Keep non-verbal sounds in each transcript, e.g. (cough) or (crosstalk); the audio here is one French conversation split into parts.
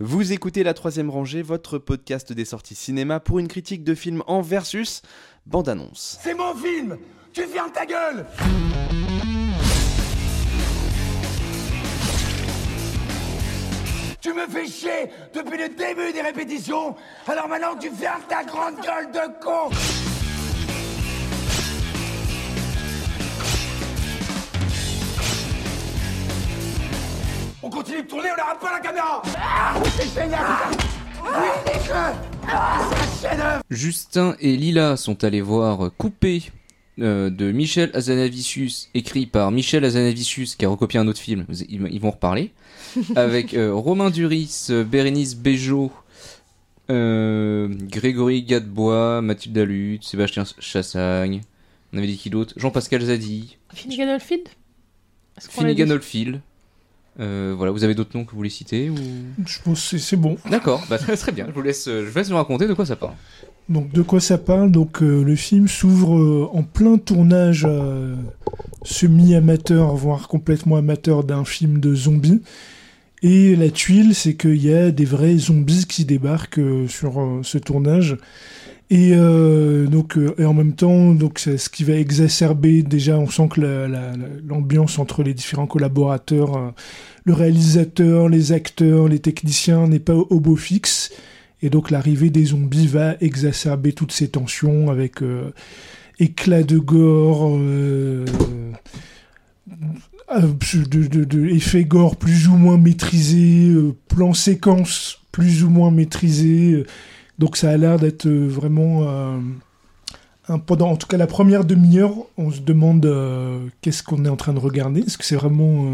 Vous écoutez La Troisième Rangée, votre podcast des sorties cinéma pour une critique de film en versus bande-annonce. C'est mon film! Tu fermes ta gueule! Tu me fais chier depuis le début des répétitions, alors maintenant tu fermes ta grande gueule de con On continue de tourner, on n'arrête pas la caméra. Ah, C'est génial Oui, des ah, C'est un chef-d'œuvre. Justin et Lila sont allés voir Coupé euh, de Michel Azanavicius, écrit par Michel Azanavicius, qui a recopié un autre film, ils, vont en reparler, (laughs) avec euh, Romain Duris, euh, Bérénice Bejo, euh, Grégory Gadebois, Mathilde Alut, Sébastien Chassagne, on avait dit qui d'autre? Jean-Pascal Zadi, Finnegan Oldfield? Finnegan Oldfield. Euh, voilà, vous avez d'autres noms que vous voulez citer ou... Je pense que c'est- bon. D'accord, bah, (laughs) très, très bien. Je vous laisse, euh, je vous laisse nous raconter de quoi ça parle. Donc de quoi ça parle? Donc euh, le film s'ouvre euh, en plein tournage euh, semi-amateur, voire complètement amateur d'un film de zombies. Et la tuile, c'est qu'il y a des vrais zombies qui débarquent sur ce tournage. Et euh, donc euh, et en même temps, donc c'est ce qui va exacerber déjà, on sent que la- la- la- l'ambiance entre les différents collaborateurs, euh, le réalisateur, les acteurs, les techniciens n'est pas au beau fixe. Et donc l'arrivée des zombies va exacerber toutes ces tensions avec éclats de gore, de, gore plus ou moins maîtrisés, plans séquences plus ou moins maîtrisés. Donc ça a l'air d'être euh, vraiment... euh, en tout cas la première demi-heure, on se demande euh, qu'est-ce qu'on est en train de regarder. Est-ce que c'est vraiment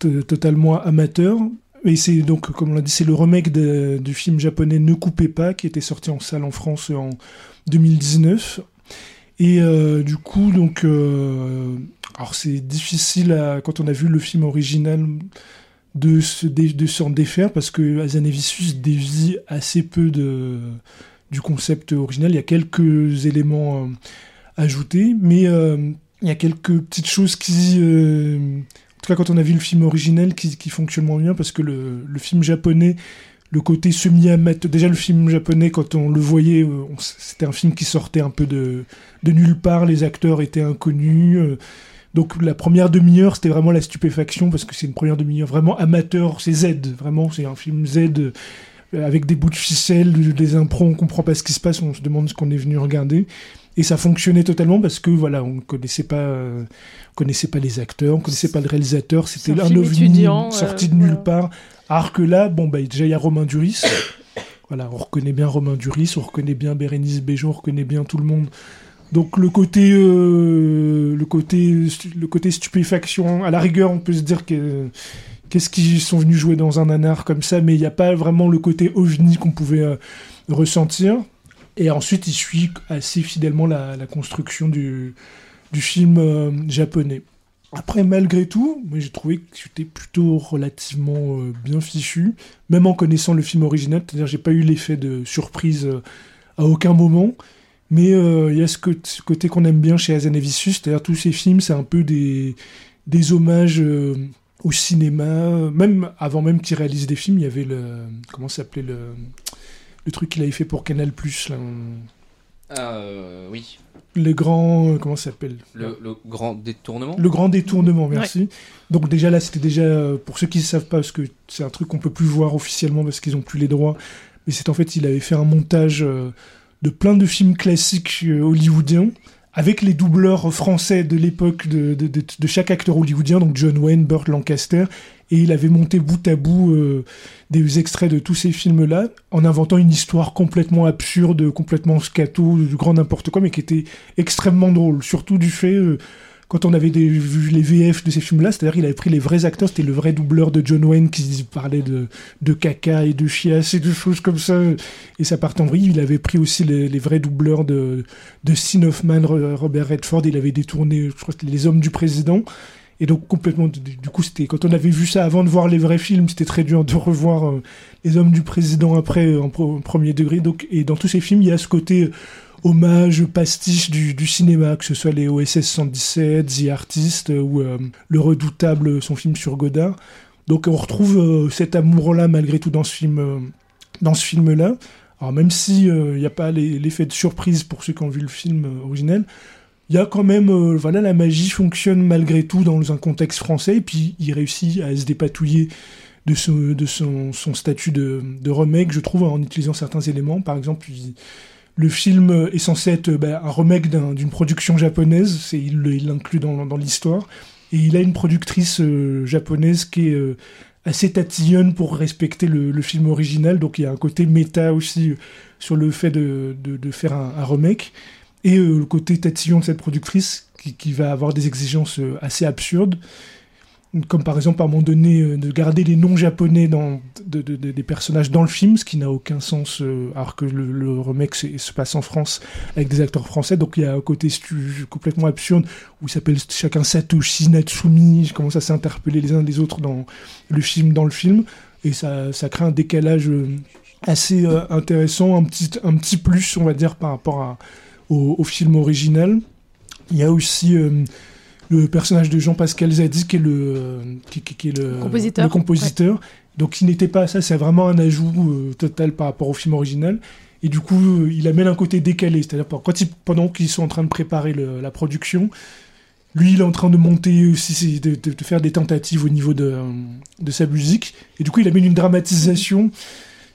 totalement amateur? Et c'est donc, comme on l'a dit, c'est le remake du film japonais Ne coupez pas, qui était sorti en salle en France en 2019. Et du coup, donc, alors c'est difficile quand on a vu le film original de se dé- de s'en défaire parce que Azanavicius dévie assez peu de du concept original. Il y a quelques éléments euh, ajoutés, mais euh, il y a quelques petites choses qui euh, en tout cas, quand on a vu le film originel, qui, qui fonctionne moins bien, parce que le, le film japonais, le côté semi-amateur, déjà le film japonais, quand on le voyait, c'était un film qui sortait un peu de, de nulle part, les acteurs étaient inconnus. Donc la première demi-heure, c'était vraiment la stupéfaction, parce que c'est une première demi-heure vraiment amateur, c'est Z, vraiment, c'est un film Z euh, avec des bouts de ficelle, des impros, on comprend pas ce qui se passe, on se demande ce qu'on est venu regarder. Et ça fonctionnait totalement parce que voilà, on connaissait pas, euh, on connaissait pas les acteurs, on connaissait pas le réalisateur, c'était un un ovni euh, sorti de voilà. nulle part. Alors que là, bon bah déjà il y a Romain Duris, (coughs) voilà, on reconnaît bien Romain Duris, on reconnaît bien Bérénice Bejo, on reconnaît bien tout le monde. Donc le côté, euh, le côté, le côté stupéfaction, à la rigueur, on peut se dire que qu'est-ce qu'ils sont venus jouer dans un nanar comme ça, mais il n'y a pas vraiment le côté ovni qu'on pouvait euh, ressentir. Et ensuite, il suit assez fidèlement la, construction du, film euh, japonais. Après, malgré tout, j'ai trouvé que c'était plutôt relativement bien fichu, même en connaissant le film original, c'est-à-dire j'ai pas eu l'effet de surprise à aucun moment. Mais euh, il y a ce, côté- ce côté qu'on aime bien chez Azanavicius, c'est-à-dire tous ces films, c'est un peu des, des hommages euh, au cinéma. Même avant même qu'il réalise des films, il y avait le comment s'appelait le le truc qu'il avait fait pour Canal Plus là, Ah, euh, oui. le grand comment ça s'appelle? Le, le grand détournement? Le grand détournement, merci. Donc déjà là, c'était déjà pour ceux qui ne savent pas, parce que c'est un truc qu'on peut plus voir officiellement parce qu'ils ont plus les droits. Mais c'est en fait, il avait fait un montage euh, de plein de films classiques euh, hollywoodiens avec les doubleurs français de l'époque de, de, chaque acteur hollywoodien, donc John Wayne, Burt Lancaster, et il avait monté bout à bout euh, des extraits de tous ces films-là en inventant une histoire complètement absurde, complètement scato, du grand n'importe quoi, mais qui était extrêmement drôle, surtout du fait euh, quand on avait vu les VF de ces films-là, c'est-à-dire qu'il avait pris les vrais acteurs, c'était le vrai doubleur de John Wayne qui parlait de, de caca et de chiasse et de choses comme ça, et ça part en vrille. Il avait pris aussi les, vrais doubleurs de, de Sin Hoffman, Ro- Robert Redford, il avait détourné, je crois que Les Hommes du Président. Et donc complètement, du coup, c'était quand on avait vu ça avant de voir les vrais films, c'était très dur de revoir euh, Les Hommes du Président après euh, en, en premier degré. Donc, et dans tous ces films, il y a ce côté hommage, pastiche du, cinéma, que ce soit les OSS 117, The Artist euh, ou euh, Le Redoutable, son film sur Godard. Donc on retrouve euh, cet amour-là malgré tout dans ce film, dans ce film-là. Alors même si il n'y a pas l'effet de surprise pour ceux qui ont vu le film original, il y a quand même, voilà, la magie fonctionne malgré tout dans un contexte français, et puis il réussit à se dépatouiller de, son statut de, de remake, je trouve, en utilisant certains éléments. Par exemple, il- le film est censé être bah, un remake d'un- d'une production japonaise, il l'inclut dans, l'histoire, et il a une productrice euh, japonaise qui est euh, assez tatillonne pour respecter le, film original, donc il y a un côté méta aussi euh, sur le fait de, faire un, remake, et le côté tatillon de cette productrice qui, va avoir des exigences assez absurdes, comme par exemple à un moment donné euh, de garder les noms japonais dans, de- de- de- des personnages dans le film, ce qui n'a aucun sens, euh, alors que le, remake se, se passe en France avec des acteurs français, donc il y a un côté complètement absurde où ils s'appellent chacun Satoshi, Natsumi, je commence à s'interpeller les uns les autres dans le film, dans le film, et ça, crée un décalage euh, assez intéressant, un petit, un petit plus, on va dire, par rapport au, film original. Il y a aussi le personnage de Jean-Pascal Zadi, qui est le, qui, qui- qui est le, Compositeur. le compositeur. Donc il n'était pas ça, c'est vraiment un ajout euh, total par rapport au film original. Et du coup, euh, il amène un côté décalé, c'est-à-dire quand ils- pendant qu'ils sont en train de préparer le- la production, lui, il est en train de monter aussi, de, de- de faire des tentatives au niveau de, euh, de sa musique. Et du coup, il amène une dramatisation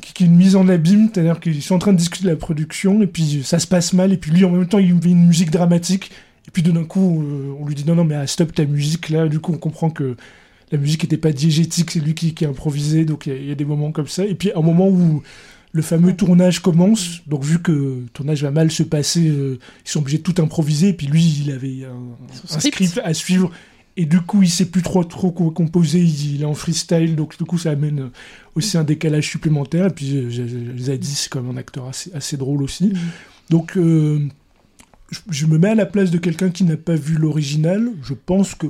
qui, qui est une mise en abîme, c'est-à-dire qu'ils sont en train de discuter de la production, et puis ça se passe mal, et puis lui, en même temps, il met une musique dramatique, et puis d'un coup, euh, on lui dit non, non, mais ah, stop ta musique, là, du coup, on comprend que la musique n'était pas diégétique, c'est lui qui, qui a improvisé, donc il y a- il y, a des moments comme ça. Et puis, un moment où le fameux tournage commence, donc vu que le tournage va mal se passer, euh, ils sont obligés de tout improviser, et puis lui, il avait un, script. à suivre, et du coup, il sait plus trop, trop quoi composer, il, il est en freestyle, donc du coup, ça amène euh, aussi un décalage supplémentaire. Et puis, Zadie, c'est quand même un acteur assez, assez drôle aussi. Donc, euh, je, me mets à la place de quelqu'un qui n'a pas vu l'original. Je pense que,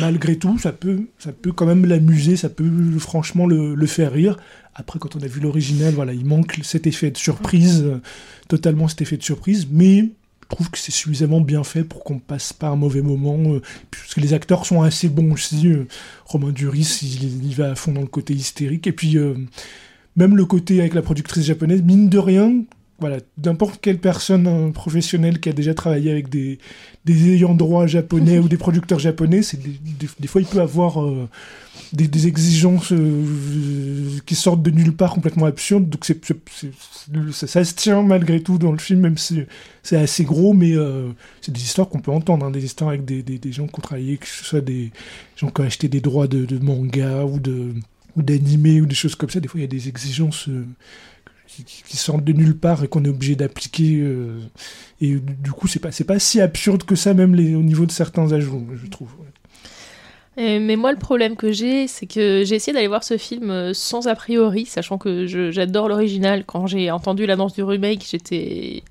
malgré tout, ça peut, ça peut quand même l'amuser, ça peut franchement le, faire rire. Après, quand on a vu l'original, voilà, il manque cet effet de surprise, euh, totalement cet effet de surprise, mais je trouve que c'est suffisamment bien fait pour qu'on passe pas un mauvais moment, euh, puis parce que les acteurs sont assez bons aussi. euh, Romain Duris, il, il va à fond dans le côté hystérique, et puis euh, même le côté avec la productrice japonaise, mine de rien, voilà, n'importe quelle personne professionnelle qui a déjà travaillé avec des, des ayants droit japonais (laughs) ou des producteurs japonais, c'est des, des- des fois il peut avoir euh, des, des exigences euh, qui sortent de nulle part complètement absurdes. Donc c'est, ça, ça se tient malgré tout dans le film, même si c'est assez gros, mais euh, c'est des histoires qu'on peut entendre, hein, des histoires avec des, gens qui ont travaillé, que ce soit des gens qui ont acheté des droits de, de manga ou de ou d'animé ou des choses comme ça. Des fois il y a des exigences qui, sortent de nulle part et qu'on est obligé d'appliquer. euh, et du coup c'est pas pas si absurde que ça même les, au niveau de certains ajouts, je trouve. Et- mais moi, le problème que j'ai, c'est que j'ai essayé d'aller voir ce film euh, sans a priori, sachant que j'adore l'original. Quand j'ai entendu l'annonce du remake, j'étais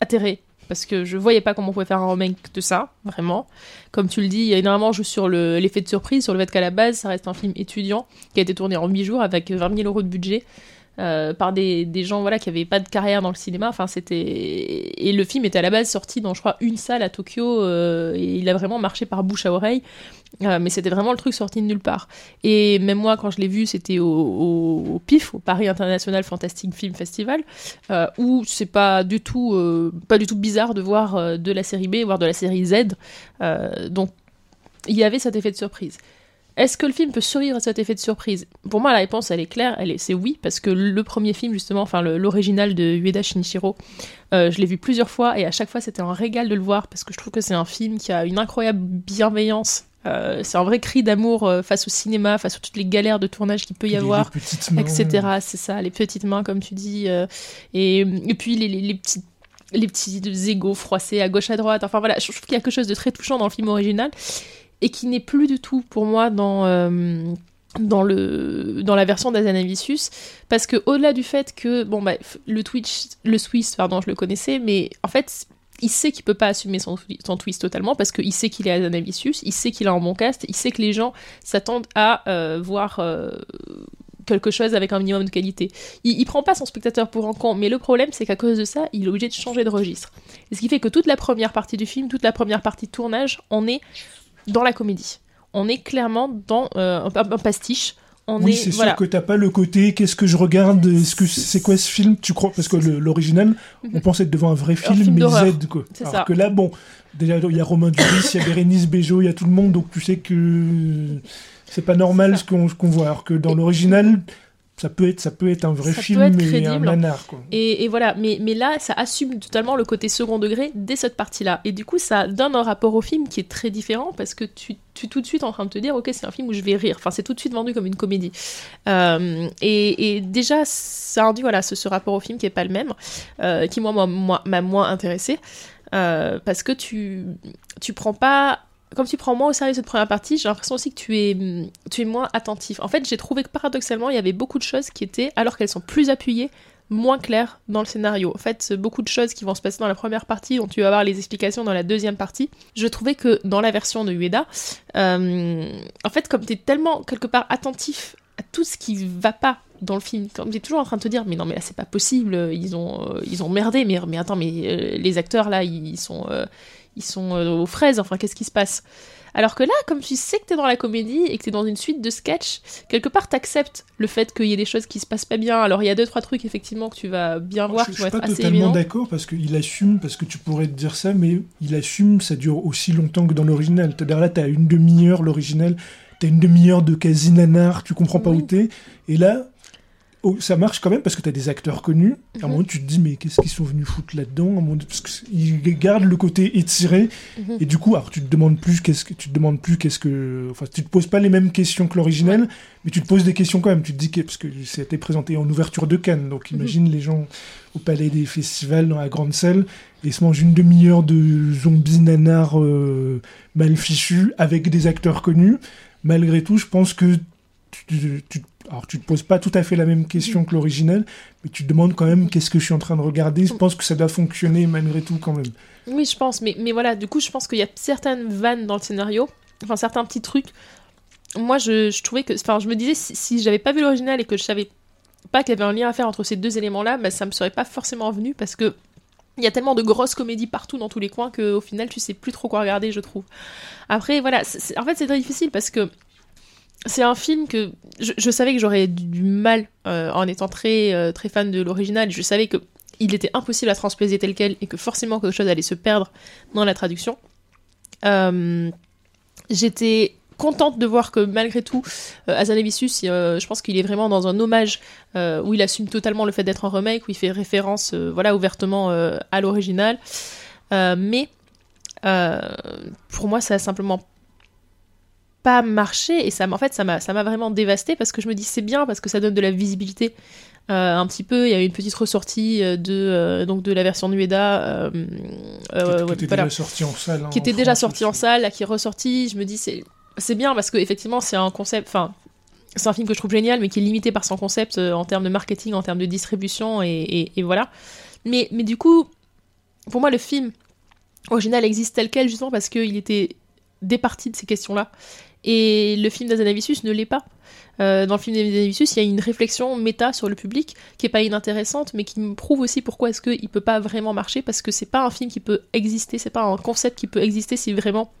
atterrée. Parce que je voyais pas comment on pouvait faire un remake de ça, vraiment. Comme tu le dis, il y a énormément joue sur le- l'effet de surprise, sur le fait qu'à la base, ça reste un film étudiant qui a été tourné en 8 jours avec 20 000 euros de budget. Euh, par des, gens voilà qui avaient pas de carrière dans le cinéma enfin c'était et le film était à la base sorti dans je crois une salle à Tokyo euh, et il a vraiment marché par bouche à oreille euh, mais c'était vraiment le truc sorti de nulle part. Et même moi, quand je l'ai vu, c'était au, PIF, au Paris International Fantastic Film Festival, où c'est pas du tout, pas du tout bizarre de voir de la série B, voire de la série Z. Donc, il y avait cet effet de surprise. Est-ce que le film peut survivre à cet effet de surprise? Pour moi, la réponse, elle est claire, elle est, c'est oui, parce que le premier film, justement, enfin l'original de Ueda Shinichiro, euh, je l'ai vu plusieurs fois et à chaque fois, c'était un régal de le voir parce que je trouve que c'est un film qui a une incroyable bienveillance. Euh, c'est un vrai cri d'amour euh, face au cinéma, face à toutes les galères de tournage qu'il peut y Les- avoir les petites etc. C'est ça, les petites mains, comme tu dis. euh, et, et puis les, petits les petits égaux froissés à gauche à droite. Enfin voilà, je trouve qu'il y a quelque chose de très touchant dans le film original et qui n'est plus du tout pour moi dans euh, dans le dans la version d'Azanavicius parce que au-delà du fait que bon bah le Twitch le Swiss pardon je le connaissais mais en fait il sait qu'il peut pas assumer son, son twist totalement parce qu'il sait qu'il est Azanavicius, il sait qu'il a un bon cast, il sait que les gens s'attendent à euh, voir euh, quelque chose avec un minimum de qualité. Il, il prend pas son spectateur pour un con, mais le problème c'est qu'à cause de ça, il est obligé de changer de registre. Ce qui fait que toute la première partie du film, toute la première partie de tournage, on est dans la comédie. on est clairement dans euh, un, un pastiche. On oui, est, c'est sûr que t'as pas le côté qu'est-ce que je regarde, est-ce que c'est quoi ce film Tu crois parce que l'original, on pense être devant un vrai film, film mais. Z quoi. Alors ça. que là, bon, déjà il y a Romain Duris, il y a Bérénice Bejo, il y a tout le monde, donc tu sais que c'est pas normal ce qu'on ce qu'on voit. Alors que dans l'original, ça peut être ça peut être un vrai Ça film être et un nanar quoi. Et, et voilà, mais, mais là, ça assume totalement le côté second degré dès cette partie-là. Et du coup, ça donne un rapport au film qui est très différent parce que tu, tu es tout de suite en train de te dire, ok, c'est un film où je vais rire. Enfin, c'est tout de suite vendu comme une comédie. Euh, et, et déjà, ça induit voilà, ce, ce rapport au film qui est pas le même, euh, qui moi, moi, moi, m'a moins intéressé. Euh, parce que tu, tu prends pas. Comme tu prends moins au sérieux cette première partie, j'ai l'impression aussi que tu es, tu es moins attentif. En fait, j'ai trouvé que paradoxalement, il y avait beaucoup de choses qui étaient, alors qu'elles sont plus appuyées, moins claires dans le scénario. En fait, beaucoup de choses qui vont se passer dans la première partie, dont tu vas avoir les explications dans la deuxième partie. Je trouvais que dans la version de Ueda, euh, en fait, comme tu es tellement quelque part attentif à tout ce qui va pas dans le film, comme es toujours en train de te dire, mais non, mais là, c'est pas possible, ils ont, euh, ils ont merdé, mais, attends, mais euh, les acteurs là, ils sont, ils sont euh, aux fraises, enfin, qu'est-ce qui se passe? Alors que là, comme tu sais que t'es dans la comédie et que t'es dans une suite de sketchs, quelque part t'acceptes le fait qu'il y ait des choses qui se passent pas bien. Alors il y a deux trois trucs effectivement que tu vas bien voir je, qui je vont suis être pas totalement d'accord parce qu'il assume, parce que tu pourrais te dire ça, mais il assume, ça dure aussi longtemps que dans l'original. C'est-à-dire là, t'as une demi-heure, l'original, t'as une demi-heure de quasi nanar, tu comprends pas Oui. où t'es. Et là, oh, ça marche quand même parce que t'as des acteurs connus. À un Mhm. moment, tu te dis, mais qu'est-ce qu'ils sont venus foutre là-dedans? À un moment, Parce qu'ils gardent le côté étiré. Mhm. Et du coup, alors tu te demandes plus qu'est-ce que tu te demandes plus qu'est-ce que, enfin, tu te poses pas les mêmes questions que l'original, mais tu te poses des questions quand même. Tu te dis que parce que c'était présenté en ouverture de Cannes, donc Mhm. imagine les gens au palais des festivals dans la grande salle et se mangent une demi-heure de zombies nanars euh, mal fichus avec des acteurs connus. Malgré tout, je pense que tu, tu- alors tu te poses pas tout à fait la même question que l'original, mais tu te demandes quand même qu'est-ce que je suis en train de regarder. Je pense que ça doit fonctionner malgré tout quand même. Oui, je pense, mais, mais voilà, du coup, je pense qu'il y a certaines vannes dans le scénario, enfin certains petits trucs. Moi, je, je trouvais que, enfin, je me disais si, j'avais pas vu l'original et que je savais pas qu'il y avait un lien à faire entre ces deux éléments-là, bah, ça me serait pas forcément venu parce que il y a tellement de grosses comédies partout dans tous les coins qu'au final, tu sais plus trop quoi regarder, je trouve. Après, voilà, en fait, c'est très difficile parce que c'est un film que je, savais que j'aurais du, mal euh, en étant très, euh, très fan de l'original. Je savais que il était impossible à transposer tel quel et que forcément quelque chose allait se perdre dans la traduction. Euh, J'étais contente de voir que malgré tout, Hazanavicius, euh, je pense qu'il est vraiment dans un hommage où il assume totalement le fait d'être un remake, où il fait référence voilà, ouvertement à l'original. Mais pour moi, ça a simplement pas marché et ça en fait ça m'a ça m'a vraiment dévasté parce que je me dis c'est bien parce que ça donne de la visibilité euh, un petit peu il y a eu une petite ressortie euh, de euh, donc de la version Nueda euh, qui, était voilà déjà sorti en salle. hein, qui était déjà France sorti en salle, là qui est ressorti. Je me dis c'est c'est bien parce que effectivement c'est un concept, enfin c'est un film que je trouve génial, mais qui est limité par son concept en termes de marketing, en termes de distribution et, et- et voilà. Mais mais du coup, pour moi le film original existe tel quel justement parce qu'il était départi de ces questions-là. Et le film d'Azanavicius ne l'est pas. Euh, dans le film d'Azanavicius, il y a une réflexion méta sur le public qui est pas inintéressante, mais qui me prouve aussi pourquoi est-ce qu'il peut pas vraiment marcher, parce que c'est pas un film qui peut exister, c'est pas un concept qui peut exister si vraiment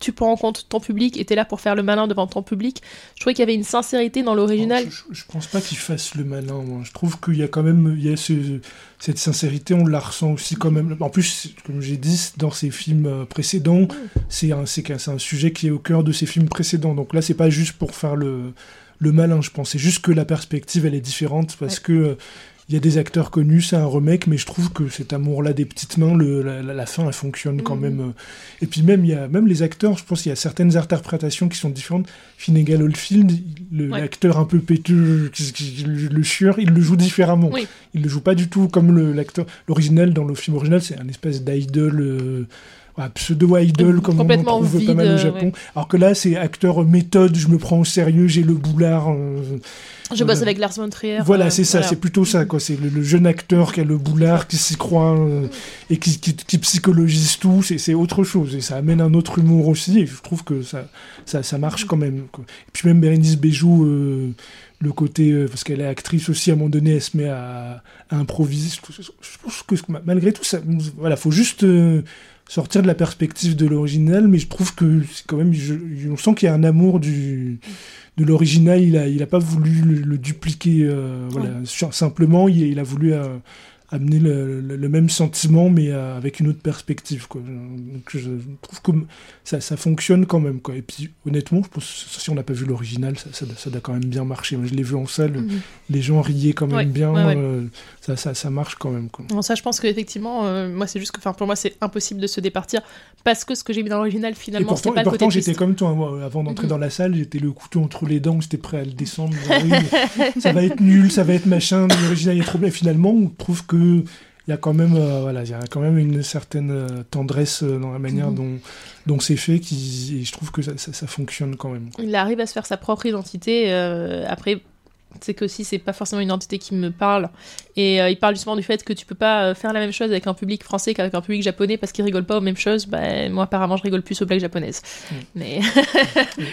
tu prends en compte ton public et t'es là pour faire le malin devant ton public. Je trouvais qu'il y avait une sincérité dans l'original. Je, je- je pense pas qu'il fasse le malin. moi. Je trouve qu'il y a quand même il y a ce- cette sincérité, on la ressent aussi quand même. En plus, comme j'ai dit, dans ses films euh, précédents, c'est un, un sujet qui est au cœur de ses films précédents. Donc là, c'est pas juste pour faire le, le malin, je pense. C'est juste que la perspective, elle est différente parce Ouais. que euh, il y a des acteurs connus, c'est un remake, mais je trouve que cet amour-là des petites mains, le, la, fin, elle fonctionne quand Mhm. même. euh. Et puis même, il y a même les acteurs, je pense qu'il y a certaines interprétations qui sont différentes. Finnegan Oldfield, Ouais. l'acteur un peu péteux, le, chieur, il le joue différemment. Oui. Il le joue pas du tout comme l'acteur. L'original, dans le film original, c'est un espèce d'idol. euh, ouais, pseudo-idol Euh, comme on en trouve vide, pas mal au euh, Japon. ouais. Alors que là, c'est acteur méthode, je me prends au sérieux, j'ai le boulard. euh, Je bosse avec Lars von Trier. voilà, euh, c'est ça, voilà. c'est plutôt ça, quoi. C'est le, le jeune acteur qui a le boulard, qui s'y croit euh, et qui, qui, qui psychologise tout. C'est c'est autre chose et ça amène un autre humour aussi. Et je trouve que ça, ça, ça marche quand même. quoi. Et puis même Bérénice euh, le côté euh, parce qu'elle est actrice aussi, à un moment donné, elle se met à, à improviser. Je pense que malgré tout, ça, voilà, faut juste. euh, sortir de la perspective de l'original, mais je trouve que c'est quand même, je, on sent qu'il y a un amour du de l'original. Il a, il a pas voulu le, le dupliquer, euh, voilà, simplement, il, il a voulu euh, amener le, le- le même sentiment, mais euh, avec une autre perspective, quoi. Donc je trouve que ça, ça fonctionne quand même, quoi. Et puis, honnêtement, je pense que si on n'a pas vu l'original, ça, ça, ça doit quand même bien marcher. Moi, je l'ai vu en salle, Mhm. les gens riaient quand même Ouais, bien, ouais, ouais. euh, ça, ça, ça marche quand même, quoi. Bon, ça, je pense qu'effectivement, euh, moi, c'est juste que, enfin, pour moi, c'est impossible de se départir parce que ce que j'ai mis dans l'original, finalement, c'est pas et pourtant j'étais comme toi, moi, avant d'entrer Mhm. dans la salle, j'étais le couteau entre les dents, j'étais prêt à le descendre. genre, (laughs) oui, mais ça va être nul, ça va être machin, l'original est trop bien. Et finalement, on trouve que il y a quand même, euh, voilà, il y a quand même une certaine euh, tendresse euh, dans la manière Mhm. dont, dont c'est fait, qui, et je trouve que ça, ça- ça fonctionne quand même. quoi. Il arrive à se faire sa propre identité. euh, après, c'est que aussi, c'est pas forcément une identité qui me parle. Et euh, il parle justement du fait que tu peux pas faire la même chose avec un public français qu'avec un public japonais parce qu'ils rigolent pas aux mêmes choses. Bah, moi, apparemment, je rigole plus aux blagues japonaises. Mais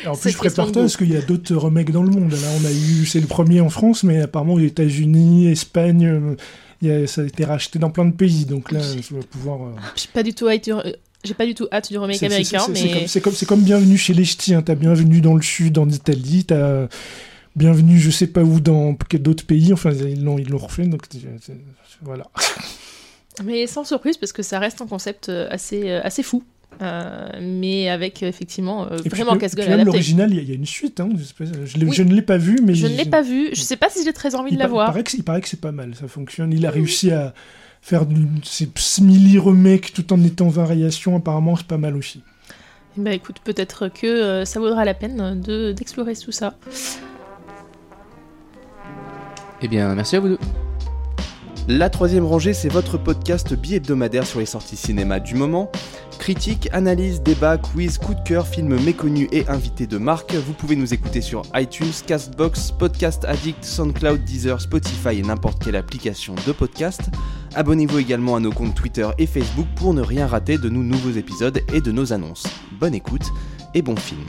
en (laughs) plus, je prépare-toi goût. parce qu'il y a d'autres remakes dans le monde. Là, on a eu, c'est le premier en France, mais apparemment aux États-Unis, Espagne, y a- ça a été racheté dans plein de pays. Donc là, tu vas pouvoir. euh, j'ai pas du tout hâte du, j'ai pas du tout hâte du remake américain. mais comme- C'est comme, comme bienvenue chez les ch'tis. Hein. T'as bienvenue dans le sud, en Italie. T'as bienvenue, je sais pas où, dans d'autres pays. Enfin, ils l'ont, ils l'ont refait. Donc voilà. Mais sans surprise, parce que ça reste un concept euh, assez, euh, assez fou. Euh, mais avec effectivement euh, vraiment casse-gueule même adapté. l'original, il y, a- il y a une suite. Hein. Je, sais pas, je l'ai- Oui. je ne l'ai pas vu, mais Je ne l'ai pas vu. Je sais pas si j'ai très envie Il, de la voir. paraît que, c'est- il paraît que c'est pas mal. Ça fonctionne. Il a réussi à faire ces simili remakes tout en étant variation. Apparemment, c'est pas mal aussi. Bah écoute, peut-être que euh, ça vaudra la peine de d'explorer tout ça. Eh bien, merci à vous deux. La troisième rangée, c'est votre podcast bi-hebdomadaire sur les sorties cinéma du moment. Critique, analyse, débat, quiz, coup de cœur, films méconnus et invités de marque. Vous pouvez nous écouter sur iTunes, Castbox, Podcast Addict, SoundCloud, Deezer, Spotify et n'importe quelle application de podcast. Abonnez-vous également à nos comptes Twitter et Facebook pour ne rien rater de nos nouveaux épisodes et de nos annonces. Bonne écoute et bon film.